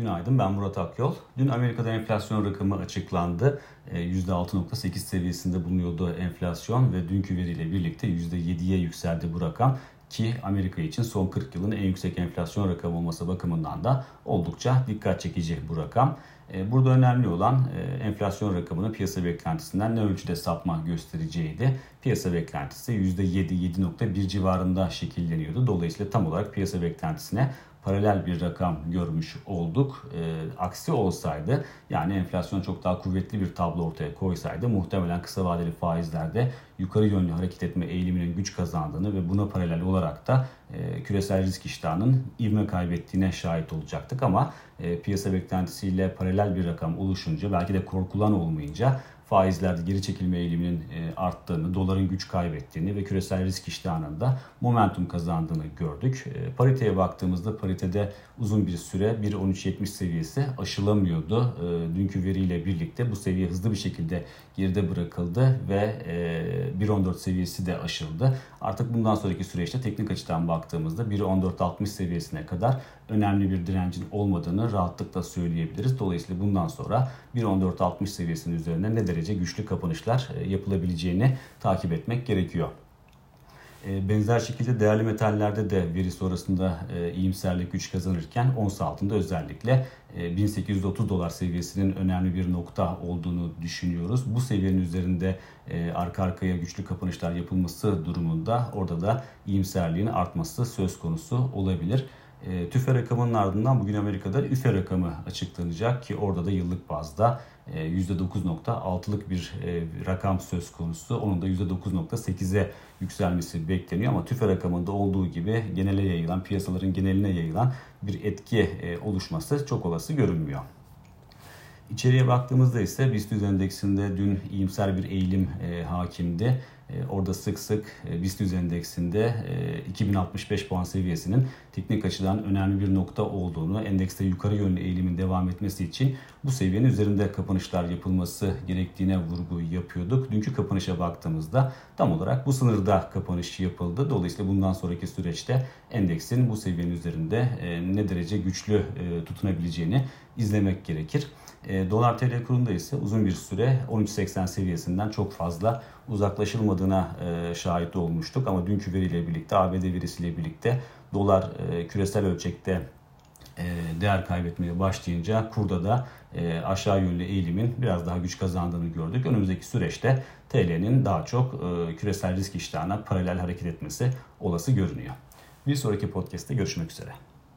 Günaydın ben Murat Akyol. Dün Amerika'da enflasyon rakamı açıklandı. %6.8 e, seviyesinde bulunuyordu enflasyon ve dünkü veriyle birlikte %7'ye yükseldi bu rakam ki Amerika için son 40 yılın en yüksek enflasyon rakamı olması bakımından da oldukça dikkat çekici bu rakam. E, burada önemli olan e, enflasyon rakamının piyasa beklentisinden ne ölçüde sapma göstereceğiydi. Piyasa beklentisi %7-7.1 civarında şekilleniyordu. Dolayısıyla tam olarak piyasa beklentisine paralel bir rakam görmüş olduk. E, aksi olsaydı yani enflasyon çok daha kuvvetli bir tablo ortaya koysaydı muhtemelen kısa vadeli faizlerde yukarı yönlü hareket etme eğiliminin güç kazandığını ve buna paralel olarak da e, küresel risk iştahının ivme kaybettiğine şahit olacaktık. Ama e, piyasa beklentisiyle paralel bir rakam oluşunca belki de korkulan olmayınca faizlerde geri çekilme eğiliminin e, arttığını, doların güç kaybettiğini ve küresel risk iştahının momentum kazandığını gördük. E, pariteye baktığımızda paritede uzun bir süre 1.13.70 seviyesi aşılamıyordu. E, dünkü veriyle birlikte bu seviye hızlı bir şekilde geride bırakıldı ve 1.14 seviyesi de aşıldı. Artık bundan sonraki süreçte teknik açıdan baktığımızda 1.14.60 seviyesine kadar önemli bir direncin olmadığını rahatlıkla söyleyebiliriz. Dolayısıyla bundan sonra 1.14.60 seviyesinin üzerine ne derece güçlü kapanışlar e, yapılabileceğini takip etmek gerekiyor. E, benzer şekilde değerli metallerde de veri sonrasında e, iyimserlik güç kazanırken ons altında özellikle 1830 dolar seviyesinin önemli bir nokta olduğunu düşünüyoruz. Bu seviyenin üzerinde arka arkaya güçlü kapanışlar yapılması durumunda orada da iyimserliğin artması söz konusu olabilir. E, TÜFE rakamının ardından bugün Amerika'da üfe rakamı açıklanacak ki orada da yıllık bazda e, %9.6'lık bir e, rakam söz konusu. Onun da %9.8'e yükselmesi bekleniyor ama TÜFE rakamında olduğu gibi genele yayılan, piyasaların geneline yayılan bir etki e, oluşması çok olası görünmüyor. İçeriye baktığımızda ise BIST endeksinde dün iyimser bir eğilim e, hakimdi. E, orada sık sık e, BIST endeksinde e, 2065 puan seviyesinin teknik açıdan önemli bir nokta olduğunu, endekste yukarı yönlü eğilimin devam etmesi için bu seviyenin üzerinde kapanışlar yapılması gerektiğine vurgu yapıyorduk. Dünkü kapanışa baktığımızda tam olarak bu sınırda kapanış yapıldı. Dolayısıyla bundan sonraki süreçte endeksin bu seviyenin üzerinde e, ne derece güçlü e, tutunabileceğini izlemek gerekir. E, dolar TL kurunda ise uzun bir süre 13.80 seviyesinden çok fazla uzaklaşılmadığına e, şahit olmuştuk. Ama dünkü veriyle birlikte ABD verisiyle birlikte dolar e, küresel ölçekte e, değer kaybetmeye başlayınca kurda da aşağı yönlü eğilimin biraz daha güç kazandığını gördük. Önümüzdeki süreçte TL'nin daha çok küresel risk iştahına paralel hareket etmesi olası görünüyor. Bir sonraki podcast'te görüşmek üzere.